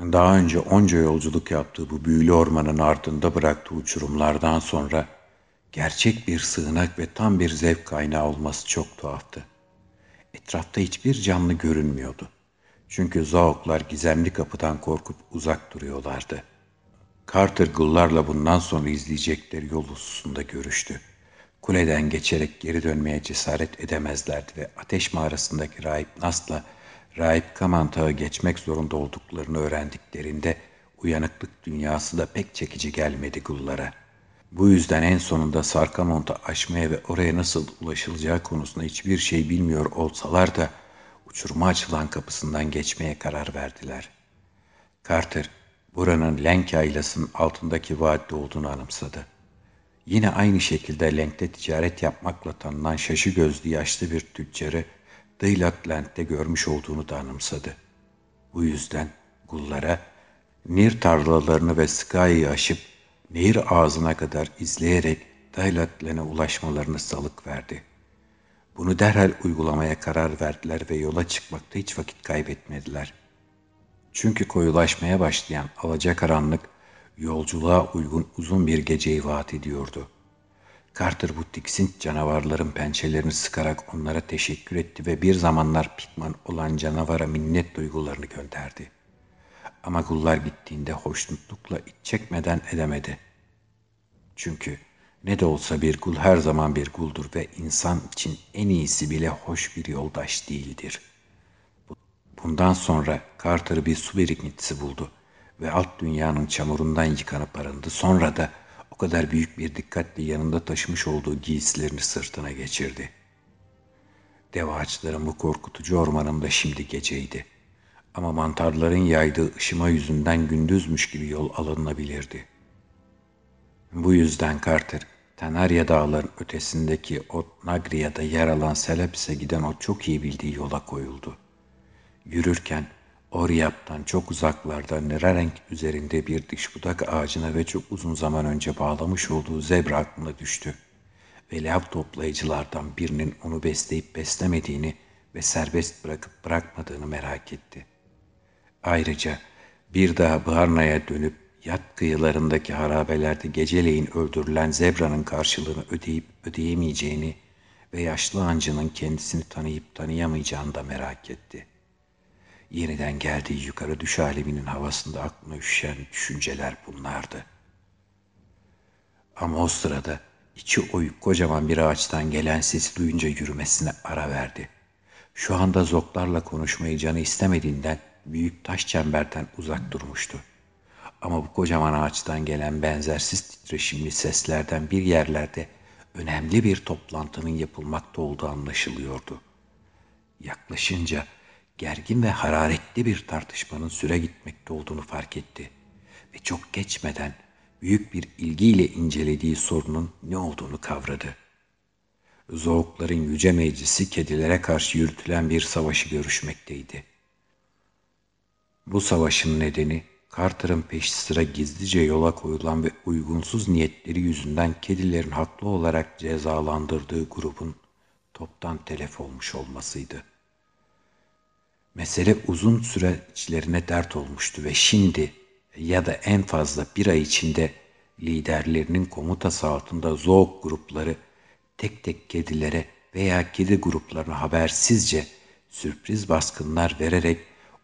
Daha önce onca yolculuk yaptığı bu büyülü ormanın ardında bıraktığı uçurumlardan sonra gerçek bir sığınak ve tam bir zevk kaynağı olması çok tuhaftı. Etrafta hiçbir canlı görünmüyordu. Çünkü zaoklar gizemli kapıdan korkup uzak duruyorlardı. Carter Gull'larla bundan sonra izleyecekleri yol hususunda görüştü. Kuleden geçerek geri dönmeye cesaret edemezlerdi ve ateş mağarasındaki rahip Nas'la rahip Kamanta'ğı geçmek zorunda olduklarını öğrendiklerinde uyanıklık dünyası da pek çekici gelmedi Gull'lara. Bu yüzden en sonunda Sarkamont'a aşmaya ve oraya nasıl ulaşılacağı konusunda hiçbir şey bilmiyor olsalar da uçuruma açılan kapısından geçmeye karar verdiler. Carter, buranın Lenk yaylasının altındaki vadide olduğunu anımsadı. Yine aynı şekilde Lenk'te ticaret yapmakla tanınan şaşı gözlü yaşlı bir tüccarı Daylatland'de görmüş olduğunu da anımsadı. Bu yüzden Gullara Nir tarlalarını ve Sky'ı aşıp nehir ağzına kadar izleyerek Daylatland'e ulaşmalarını salık verdi. Bunu derhal uygulamaya karar verdiler ve yola çıkmakta hiç vakit kaybetmediler. Çünkü koyulaşmaya başlayan alacakaranlık yolculuğa uygun uzun bir geceyi vaat ediyordu. Carter bu tiksint canavarların pençelerini sıkarak onlara teşekkür etti ve bir zamanlar Pikman olan canavara minnet duygularını gönderdi. Ama gullar gittiğinde hoşnutlukla iç çekmeden edemedi. Çünkü ne de olsa bir gul her zaman bir guldur ve insan için en iyisi bile hoş bir yoldaş değildir. Bundan sonra Carter bir su birikintisi buldu ve alt dünyanın çamurundan yıkanıp arındı. Sonra da kadar büyük bir dikkatle yanında taşımış olduğu giysilerini sırtına geçirdi. Dev ağaçların bu korkutucu ormanında şimdi geceydi. Ama mantarların yaydığı ışıma yüzünden gündüzmüş gibi yol alınabilirdi. Bu yüzden Carter, Tenarya dağların ötesindeki o Nagria'da yer alan Seleps'e giden o çok iyi bildiği yola koyuldu. Yürürken Oryap'tan çok uzaklarda Nererenk üzerinde bir diş budak ağacına ve çok uzun zaman önce bağlamış olduğu zebra aklına düştü. Ve lav toplayıcılardan birinin onu besleyip beslemediğini ve serbest bırakıp bırakmadığını merak etti. Ayrıca bir daha Barna'ya dönüp yat kıyılarındaki harabelerde geceleyin öldürülen zebranın karşılığını ödeyip ödeyemeyeceğini ve yaşlı ancının kendisini tanıyıp tanıyamayacağını da merak etti. Yeniden geldiği yukarı düş aleminin havasında aklına üşüşen düşünceler bunlardı. Ama o sırada içi oyuk kocaman bir ağaçtan gelen sesi duyunca yürümesine ara verdi. Şu anda zoklarla konuşmayı canı istemediğinden büyük taş çemberden uzak durmuştu. Ama bu kocaman ağaçtan gelen benzersiz titreşimli seslerden bir yerlerde önemli bir toplantının yapılmakta olduğu anlaşılıyordu. Yaklaşınca gergin ve hararetli bir tartışmanın süre gitmekte olduğunu fark etti ve çok geçmeden büyük bir ilgiyle incelediği sorunun ne olduğunu kavradı. Zoğukların yüce meclisi kedilere karşı yürütülen bir savaşı görüşmekteydi. Bu savaşın nedeni Carter'ın peş sıra gizlice yola koyulan ve uygunsuz niyetleri yüzünden kedilerin haklı olarak cezalandırdığı grubun toptan telef olmuş olmasıydı. Mesele uzun süre içlerine dert olmuştu ve şimdi ya da en fazla bir ay içinde liderlerinin komutası altında zook grupları tek tek kedilere veya kedi gruplarına habersizce sürpriz baskınlar vererek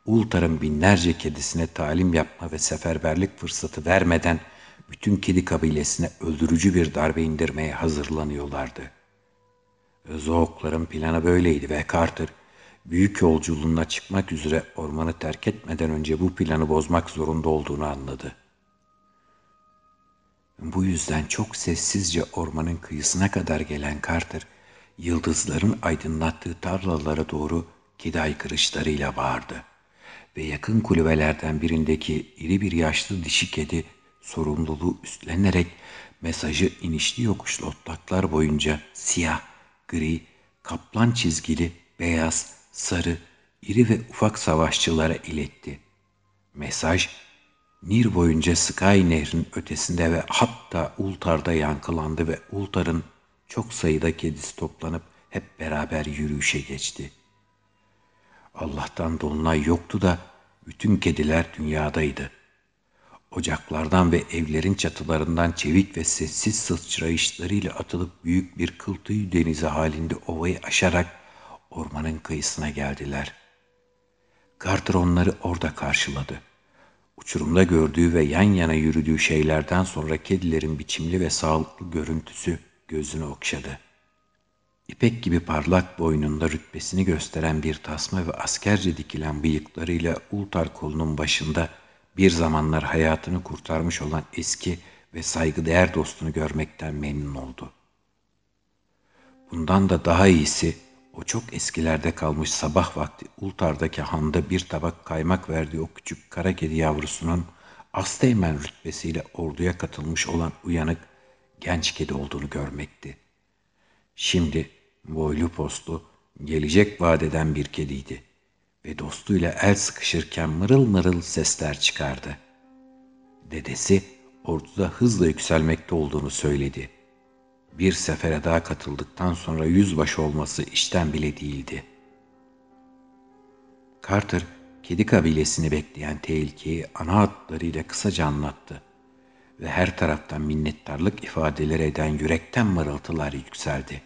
Ultar'ın binlerce kedisine talim yapma ve seferberlik fırsatı vermeden bütün kedi kabilesine öldürücü bir darbe indirmeye hazırlanıyorlardı. Zookların planı böyleydi ve Carter büyük yolculuğuna çıkmak üzere ormanı terk etmeden önce bu planı bozmak zorunda olduğunu anladı. Bu yüzden çok sessizce ormanın kıyısına kadar gelen Carter, yıldızların aydınlattığı tarlalara doğru kedi aykırışlarıyla bağırdı. Ve yakın kulübelerden birindeki iri bir yaşlı dişi kedi sorumluluğu üstlenerek mesajı inişli yokuşlu otlaklar boyunca siyah, gri, kaplan çizgili, beyaz, sarı, iri ve ufak savaşçılara iletti. Mesaj, Nir boyunca Sky Nehri'nin ötesinde ve hatta Ultar'da yankılandı ve Ultar'ın çok sayıda kedisi toplanıp hep beraber yürüyüşe geçti. Allah'tan dolunay yoktu da bütün kediler dünyadaydı. Ocaklardan ve evlerin çatılarından çevik ve sessiz sıçrayışlarıyla atılıp büyük bir kıl tüy denizi halinde ovayı aşarak ormanın kıyısına geldiler. Carter onları orada karşıladı. Uçurumda gördüğü ve yan yana yürüdüğü şeylerden sonra kedilerin biçimli ve sağlıklı görüntüsü gözünü okşadı. İpek gibi parlak boynunda rütbesini gösteren bir tasma ve askerce dikilen bıyıklarıyla Ultar kolunun başında bir zamanlar hayatını kurtarmış olan eski ve saygıdeğer dostunu görmekten memnun oldu. Bundan da daha iyisi o çok eskilerde kalmış sabah vakti Ultar'daki handa bir tabak kaymak verdiği o küçük kara kedi yavrusunun Asteğmen rütbesiyle orduya katılmış olan uyanık genç kedi olduğunu görmekti. Şimdi boylu postlu, gelecek vadeden bir kediydi ve dostuyla el sıkışırken mırıl mırıl sesler çıkardı. Dedesi orduda hızla yükselmekte olduğunu söyledi. Bir sefere daha katıldıktan sonra yüzbaşı olması işten bile değildi. Carter, kedi kabilesini bekleyen tehlikeyi ana hatlarıyla kısaca anlattı ve her taraftan minnettarlık ifadeleri eden yürekten mırıltılar yükseldi.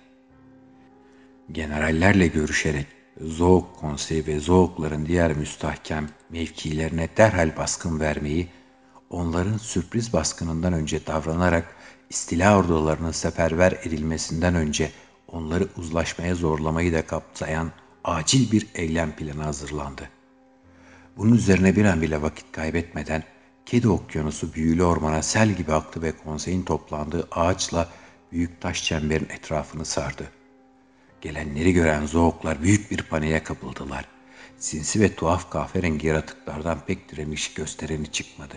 Generallerle görüşerek Zoğuk Konseyi ve Zoğukların diğer müstahkem mevkilerine derhal baskın vermeyi, onların sürpriz baskınından önce davranarak istila ordularının seferber edilmesinden önce onları uzlaşmaya zorlamayı da kapsayan acil bir eylem planı hazırlandı. Bunun üzerine bir an bile vakit kaybetmeden Kedi Okyanusu büyülü ormana sel gibi aktı ve konseyin toplandığı ağaçla büyük taş çemberin etrafını sardı.'' Gelenleri gören zooklar büyük bir paniğe kapıldılar. Sinsi ve tuhaf kahverengi yaratıklardan pek direnmiş göstereni çıkmadı.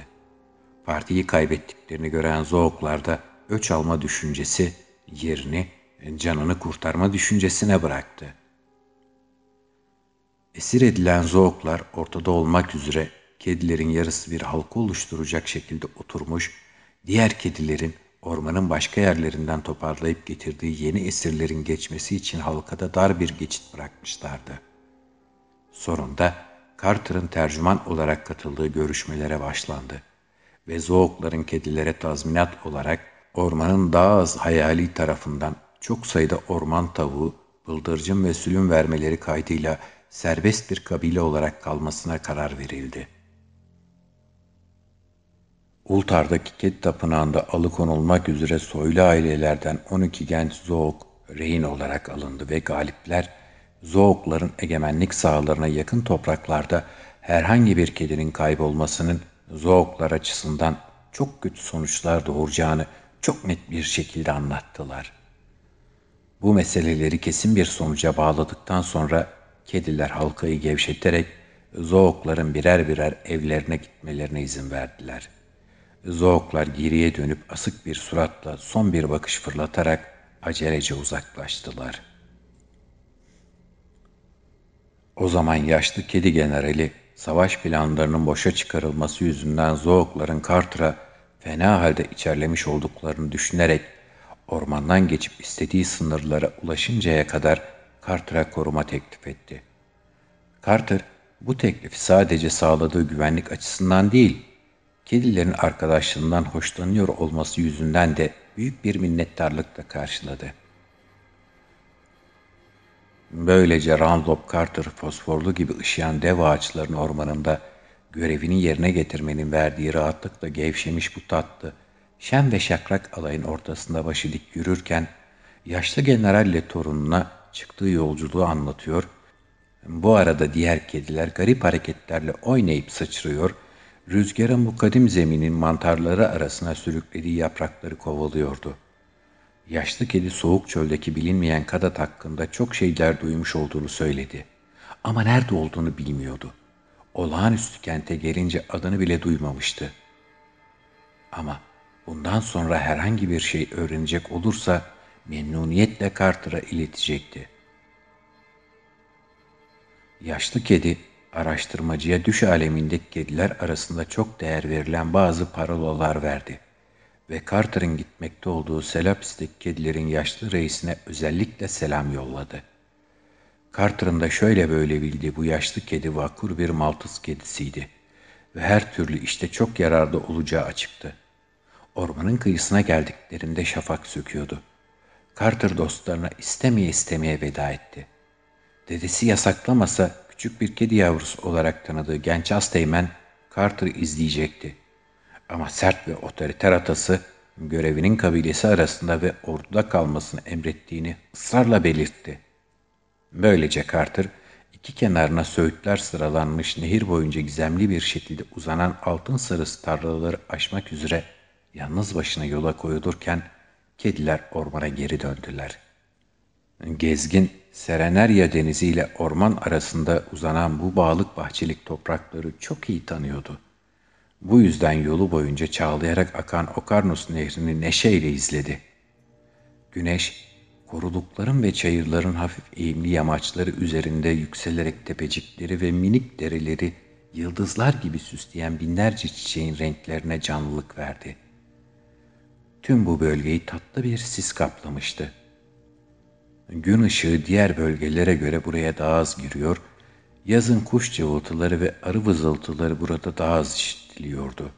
Partiyi kaybettiklerini gören zooklar da öç alma düşüncesi yerini canını kurtarma düşüncesine bıraktı. Esir edilen zooklar ortada olmak üzere kedilerin yarısı bir halka oluşturacak şekilde oturmuş, diğer kedilerin ormanın başka yerlerinden toparlayıp getirdiği yeni esirlerin geçmesi için halkada dar bir geçit bırakmışlardı. Sonunda Carter'ın tercüman olarak katıldığı görüşmelere başlandı ve Zookların kedilere tazminat olarak ormanın daha az hayali tarafından çok sayıda orman tavuğu, bıldırcın ve sülün vermeleri kaydıyla serbest bir kabile olarak kalmasına karar verildi. Ultar'daki Ket Tapınağı'nda alıkonulmak üzere soylu ailelerden 12 genç Zook rehin olarak alındı ve galipler Zookların egemenlik sahalarına yakın topraklarda herhangi bir kedinin kaybolmasının Zooklar açısından çok kötü sonuçlar doğuracağını çok net bir şekilde anlattılar. Bu meseleleri kesin bir sonuca bağladıktan sonra kediler halkayı gevşeterek Zookların birer birer evlerine gitmelerine izin verdiler.'' Zooklar geriye dönüp asık bir suratla son bir bakış fırlatarak acelece uzaklaştılar. O zaman yaşlı kedi generali savaş planlarının boşa çıkarılması yüzünden Zookların Carter'a fena halde içerlemiş olduklarını düşünerek ormandan geçip istediği sınırlara ulaşıncaya kadar Carter'a koruma teklif etti. Carter bu teklifi sadece sağladığı güvenlik açısından değil, kedilerin arkadaşlığından hoşlanıyor olması yüzünden de büyük bir minnettarlıkla karşıladı. Böylece Roundup Carter fosforlu gibi ışıyan dev ağaçların ormanında görevini yerine getirmenin verdiği rahatlıkla gevşemiş bu tatlı, şen ve şakrak alayın ortasında başı dik yürürken, yaşlı generalle torununa çıktığı yolculuğu anlatıyor, bu arada diğer kediler garip hareketlerle oynayıp sıçrıyor Rüzgarın bu kadim zeminin mantarları arasına sürüklediği yaprakları kovalıyordu. Yaşlı kedi soğuk çöldeki bilinmeyen Kadat hakkında çok şeyler duymuş olduğunu söyledi. Ama nerede olduğunu bilmiyordu. Olağanüstü kente gelince adını bile duymamıştı. Ama bundan sonra herhangi bir şey öğrenecek olursa memnuniyetle Carter'a iletecekti. Yaşlı kedi araştırmacıya düş alemindeki kediler arasında çok değer verilen bazı parolalar verdi ve Carter'ın gitmekte olduğu Selapis'teki kedilerin yaşlı reisine özellikle selam yolladı. Carter'ın da şöyle böyle bildiği bu yaşlı kedi vakur bir Maltız kedisiydi ve her türlü işte çok yararlı olacağı açıktı. Ormanın kıyısına geldiklerinde şafak söküyordu. Carter dostlarına istemeye istemeye veda etti. Dedesi yasaklamasa küçük bir kedi yavrusu olarak tanıdığı genç Asteğmen Carter'ı izleyecekti. Ama sert ve otoriter atası görevinin kabilesi arasında ve orduda kalmasını emrettiğini ısrarla belirtti. Böylece Carter iki kenarına söğütler sıralanmış nehir boyunca gizemli bir şekilde uzanan altın sarısı tarlaları aşmak üzere yalnız başına yola koyulurken kediler ormana geri döndüler. Gezgin Serenerya Denizi ile orman arasında uzanan bu bağlık bahçelik toprakları çok iyi tanıyordu. Bu yüzden yolu boyunca çağlayarak akan Okarnos nehrini neşeyle izledi. Güneş, korulukların ve çayırların hafif eğimli yamaçları üzerinde yükselerek tepecikleri ve minik dereleri yıldızlar gibi süsleyen binlerce çiçeğin renklerine canlılık verdi. Tüm bu bölgeyi tatlı bir sis kaplamıştı. Gün ışığı diğer bölgelere göre buraya daha az giriyor, yazın kuş cıvıltıları ve arı vızıltıları burada daha az işitiliyordu.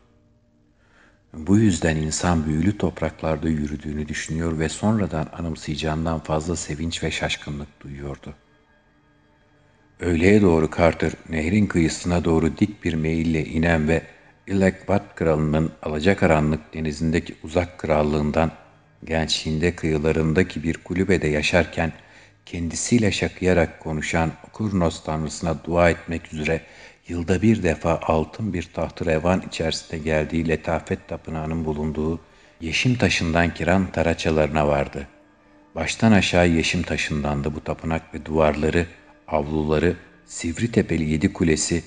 Bu yüzden insan büyülü topraklarda yürüdüğünü düşünüyor ve sonradan anımsayacağından fazla sevinç ve şaşkınlık duyuyordu. Öğleye doğru Carter, nehrin kıyısına doğru dik bir meyille inen ve Ilekbat kralının alacakaranlık denizindeki uzak krallığından gençliğinde kıyılarındaki bir kulübede yaşarken kendisiyle şakıyarak konuşan Kurnos tanrısına dua etmek üzere yılda bir defa altın bir tahtı revan içerisinde geldiği letafet tapınağının bulunduğu yeşim taşından kiran taraçalarına vardı. Baştan aşağı yeşim taşındandı bu tapınak ve duvarları, avluları, sivri tepeli yedi kulesi,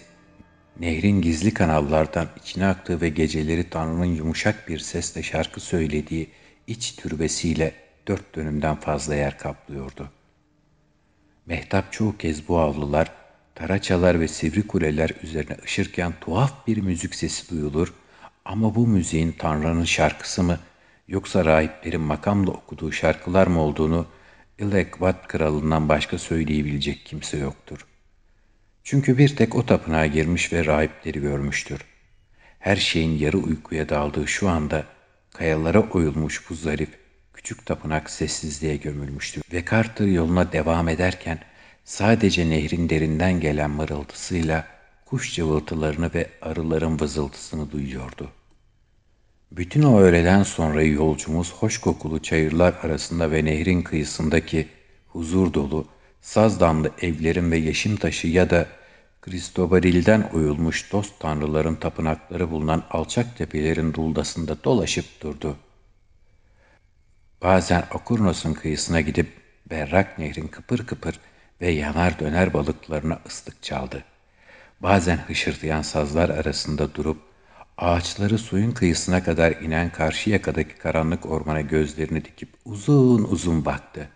nehrin gizli kanallardan içine aktığı ve geceleri Tanrı'nın yumuşak bir sesle şarkı söylediği iç türbesiyle dört dönümden fazla yer kaplıyordu. Mehtap çoğu kez bu avlular, taraçalar ve sivri kuleler üzerine ışırken tuhaf bir müzik sesi duyulur ama bu müziğin Tanrı'nın şarkısı mı yoksa rahiplerin makamla okuduğu şarkılar mı olduğunu Ilekvat kralından başka söyleyebilecek kimse yoktur. Çünkü bir tek o tapınağa girmiş ve rahipleri görmüştür. Her şeyin yarı uykuya daldığı şu anda kayalara oyulmuş bu zarif, küçük tapınak sessizliğe gömülmüştü ve Carter yoluna devam ederken sadece nehrin derinden gelen mırıltısıyla kuş cıvıltılarını ve arıların vızıltısını duyuyordu. Bütün o öğleden sonra yolcumuz hoş kokulu çayırlar arasında ve nehrin kıyısındaki huzur dolu, saz damlı evlerin ve yeşim taşı ya da Kristobaril'den oyulmuş dost tanrıların tapınakları bulunan alçak tepelerin duldasında dolaşıp durdu. Bazen Okurnos'un kıyısına gidip berrak nehrin kıpır kıpır ve yanar döner balıklarına ıslık çaldı. Bazen hışırdayan sazlar arasında durup ağaçları suyun kıyısına kadar inen karşı yakadaki karanlık ormana gözlerini dikip uzun uzun baktı.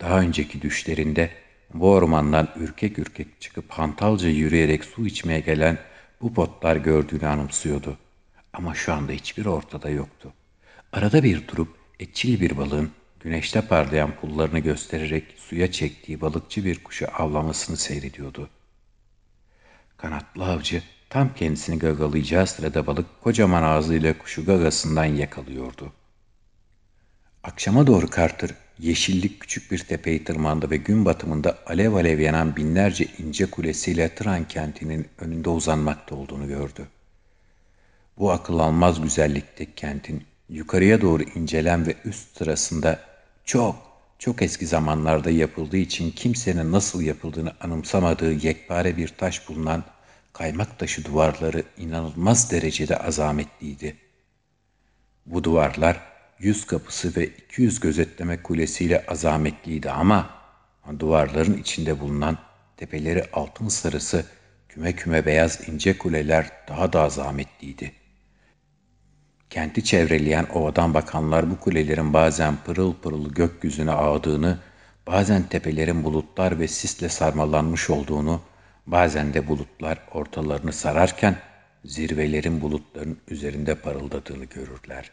Daha önceki düşlerinde bu ormandan ürkek ürkek çıkıp hantalca yürüyerek su içmeye gelen bu botlar gördüğünü anımsıyordu. Ama şu anda hiçbir ortada yoktu. Arada bir durup etçil bir balığın güneşte parlayan pullarını göstererek suya çektiği balıkçı bir kuşu avlamasını seyrediyordu. Kanatlı avcı tam kendisini gagalayacağı sırada balık kocaman ağzıyla kuşu gagasından yakalıyordu. Akşama doğru Carter yeşillik küçük bir tepeyi tırmandı ve gün batımında alev alev yanan binlerce ince kulesiyle Tran kentinin önünde uzanmakta olduğunu gördü. Bu akıl almaz güzellikteki kentin yukarıya doğru incelen ve üst sırasında çok, çok eski zamanlarda yapıldığı için kimsenin nasıl yapıldığını anımsamadığı yekpare bir taş bulunan kaymak taşı duvarları inanılmaz derecede azametliydi. Bu duvarlar yüz kapısı ve 200 gözetleme kulesiyle azametliydi ama duvarların içinde bulunan tepeleri altın sarısı küme küme beyaz ince kuleler daha da azametliydi. Kenti çevreleyen ovadan bakanlar bu kulelerin bazen pırıl pırıl gökyüzüne ağdığını, bazen tepelerin bulutlar ve sisle sarmalanmış olduğunu, bazen de bulutlar ortalarını sararken zirvelerin bulutların üzerinde parıldadığını görürler.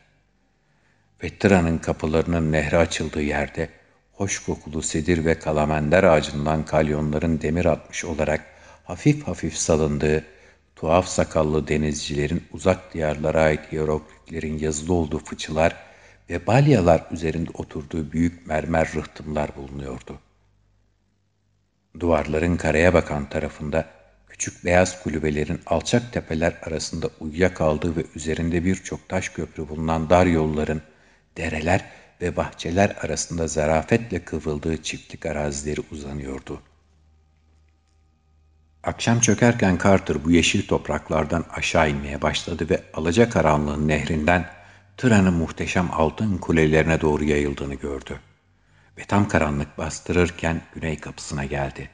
Vettira'nın kapılarının nehre açıldığı yerde hoş kokulu sedir ve kalamender ağacından kalyonların demir atmış olarak hafif hafif salındığı, tuhaf sakallı denizcilerin uzak diyarlara ait hierogliflerin yazılı olduğu fıçılar ve balyalar üzerinde oturduğu büyük mermer rıhtımlar bulunuyordu. Duvarların karaya bakan tarafında küçük beyaz kulübelerin alçak tepeler arasında uyuyakaldığı ve üzerinde birçok taş köprü bulunan dar yolların, dereler ve bahçeler arasında zarafetle kıvrıldığı çiftlik arazileri uzanıyordu. Akşam çökerken Carter bu yeşil topraklardan aşağı inmeye başladı ve alacakaranlığın nehrinden Tıra'nın muhteşem altın kulelerine doğru yayıldığını gördü. Ve tam karanlık bastırırken güney kapısına geldi.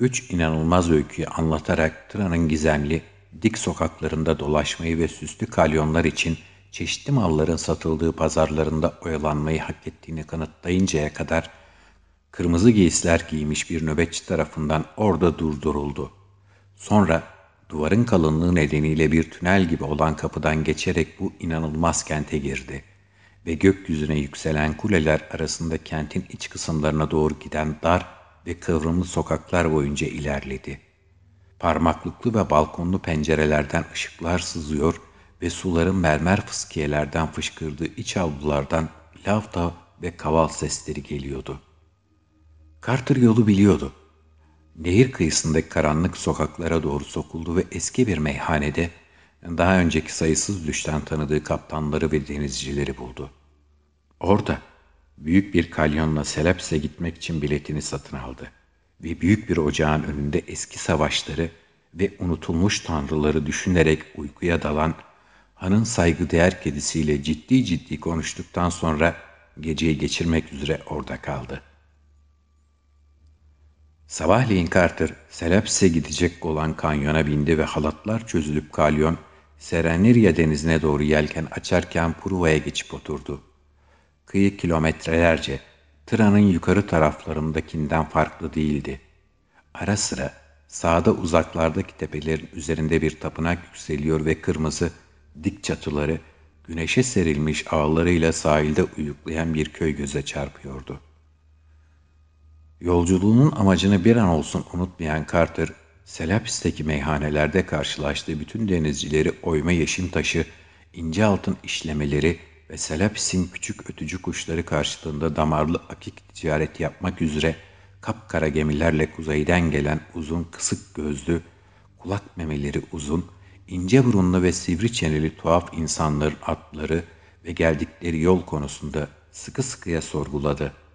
Üç inanılmaz öyküyü anlatarak Tıra'nın gizemli, dik sokaklarında dolaşmayı ve süslü kalyonlar için çeşitli malların satıldığı pazarlarında oyalanmayı hak ettiğini kanıtlayıncaya kadar kırmızı giysiler giymiş bir nöbetçi tarafından orada durduruldu. Sonra duvarın kalınlığı nedeniyle bir tünel gibi olan kapıdan geçerek bu inanılmaz kente girdi ve gökyüzüne yükselen kuleler arasında kentin iç kısımlarına doğru giden dar ve kıvrımlı sokaklar boyunca ilerledi. Parmaklıklı ve balkonlu pencerelerden ışıklar sızıyor ve suların mermer fıskiyelerden fışkırdığı iç avlulardan lavta ve kaval sesleri geliyordu. Carter yolu biliyordu. Nehir kıyısındaki karanlık sokaklara doğru sokuldu ve eski bir meyhanede daha önceki sayısız düşten tanıdığı kaptanları ve denizcileri buldu. Orada büyük bir kalyonla Seleps'e gitmek için biletini satın aldı ve büyük bir ocağın önünde eski savaşları ve unutulmuş tanrıları düşünerek uykuya dalan hanın saygıdeğer kedisiyle ciddi ciddi konuştuktan sonra geceyi geçirmek üzere orada kaldı. Sabahleyin Carter, Seleps'e gidecek olan kanyona bindi ve halatlar çözülüp kalyon, Serenirya denizine doğru yelken açarken Pruva'ya geçip oturdu. Kıyı kilometrelerce, Tıra'nın yukarı taraflarındakinden farklı değildi. Ara sıra sağda uzaklardaki tepelerin üzerinde bir tapınak yükseliyor ve kırmızı, dik çatıları, güneşe serilmiş ağlarıyla sahilde uyuklayan bir köy göze çarpıyordu. Yolculuğunun amacını bir an olsun unutmayan Carter, Selapis'teki meyhanelerde karşılaştığı bütün denizcileri oyma yeşim taşı, ince altın işlemeleri ve Selapis'in küçük ötücü kuşları karşılığında damarlı akik ticaret yapmak üzere kapkara gemilerle kuzeyden gelen uzun kısık gözlü, kulak memeleri uzun, ince burunlu ve sivri çeneli tuhaf insanların atları ve geldikleri yol konusunda sıkı sıkıya sorguladı.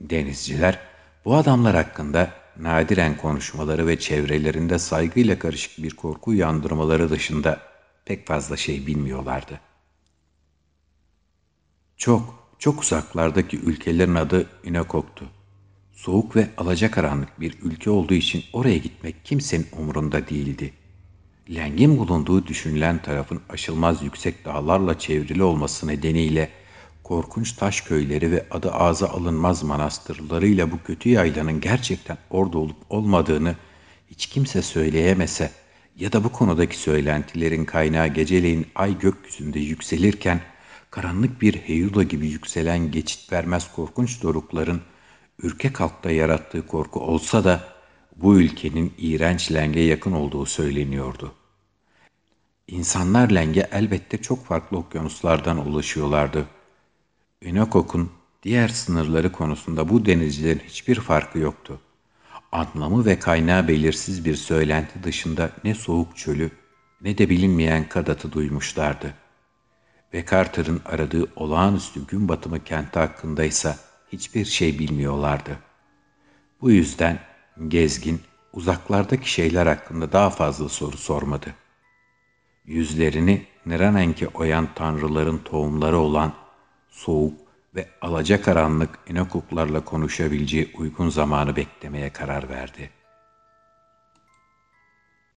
Denizciler bu adamlar hakkında nadiren konuşmaları ve çevrelerinde saygıyla karışık bir korku uyandırmaları dışında pek fazla şey bilmiyorlardı. Çok, çok uzaklardaki ülkelerin adı Inokok'tu. Soğuk ve alacakaranlık bir ülke olduğu için oraya gitmek kimsenin umurunda değildi. Lengin bulunduğu düşünülen tarafın aşılmaz yüksek dağlarla çevrili olması nedeniyle korkunç taş köyleri ve adı ağza alınmaz manastırlarıyla bu kötü yaylanın gerçekten orada olup olmadığını hiç kimse söyleyemese ya da bu konudaki söylentilerin kaynağı geceleyin ay gökyüzünde yükselirken karanlık bir heyula gibi yükselen geçit vermez korkunç dorukların ürkek halkta yarattığı korku olsa da bu ülkenin iğrenç lenge yakın olduğu söyleniyordu. İnsanlar lenge elbette çok farklı okyanuslardan ulaşıyorlardı. Ünokok'un diğer sınırları konusunda bu denizcilerin hiçbir farkı yoktu. Anlamı ve kaynağı belirsiz bir söylenti dışında ne soğuk çölü ne de bilinmeyen Kadat'ı duymuşlardı. Ve Carter'ın aradığı olağanüstü gün batımı kenti hakkındaysa hiçbir şey bilmiyorlardı. Bu yüzden gezgin uzaklardaki şeyler hakkında daha fazla soru sormadı. Yüzlerini Neranenke oyan tanrıların tohumları olan soğuk ve alacakaranlık inokuklarla konuşabileceği uygun zamanı beklemeye karar verdi.''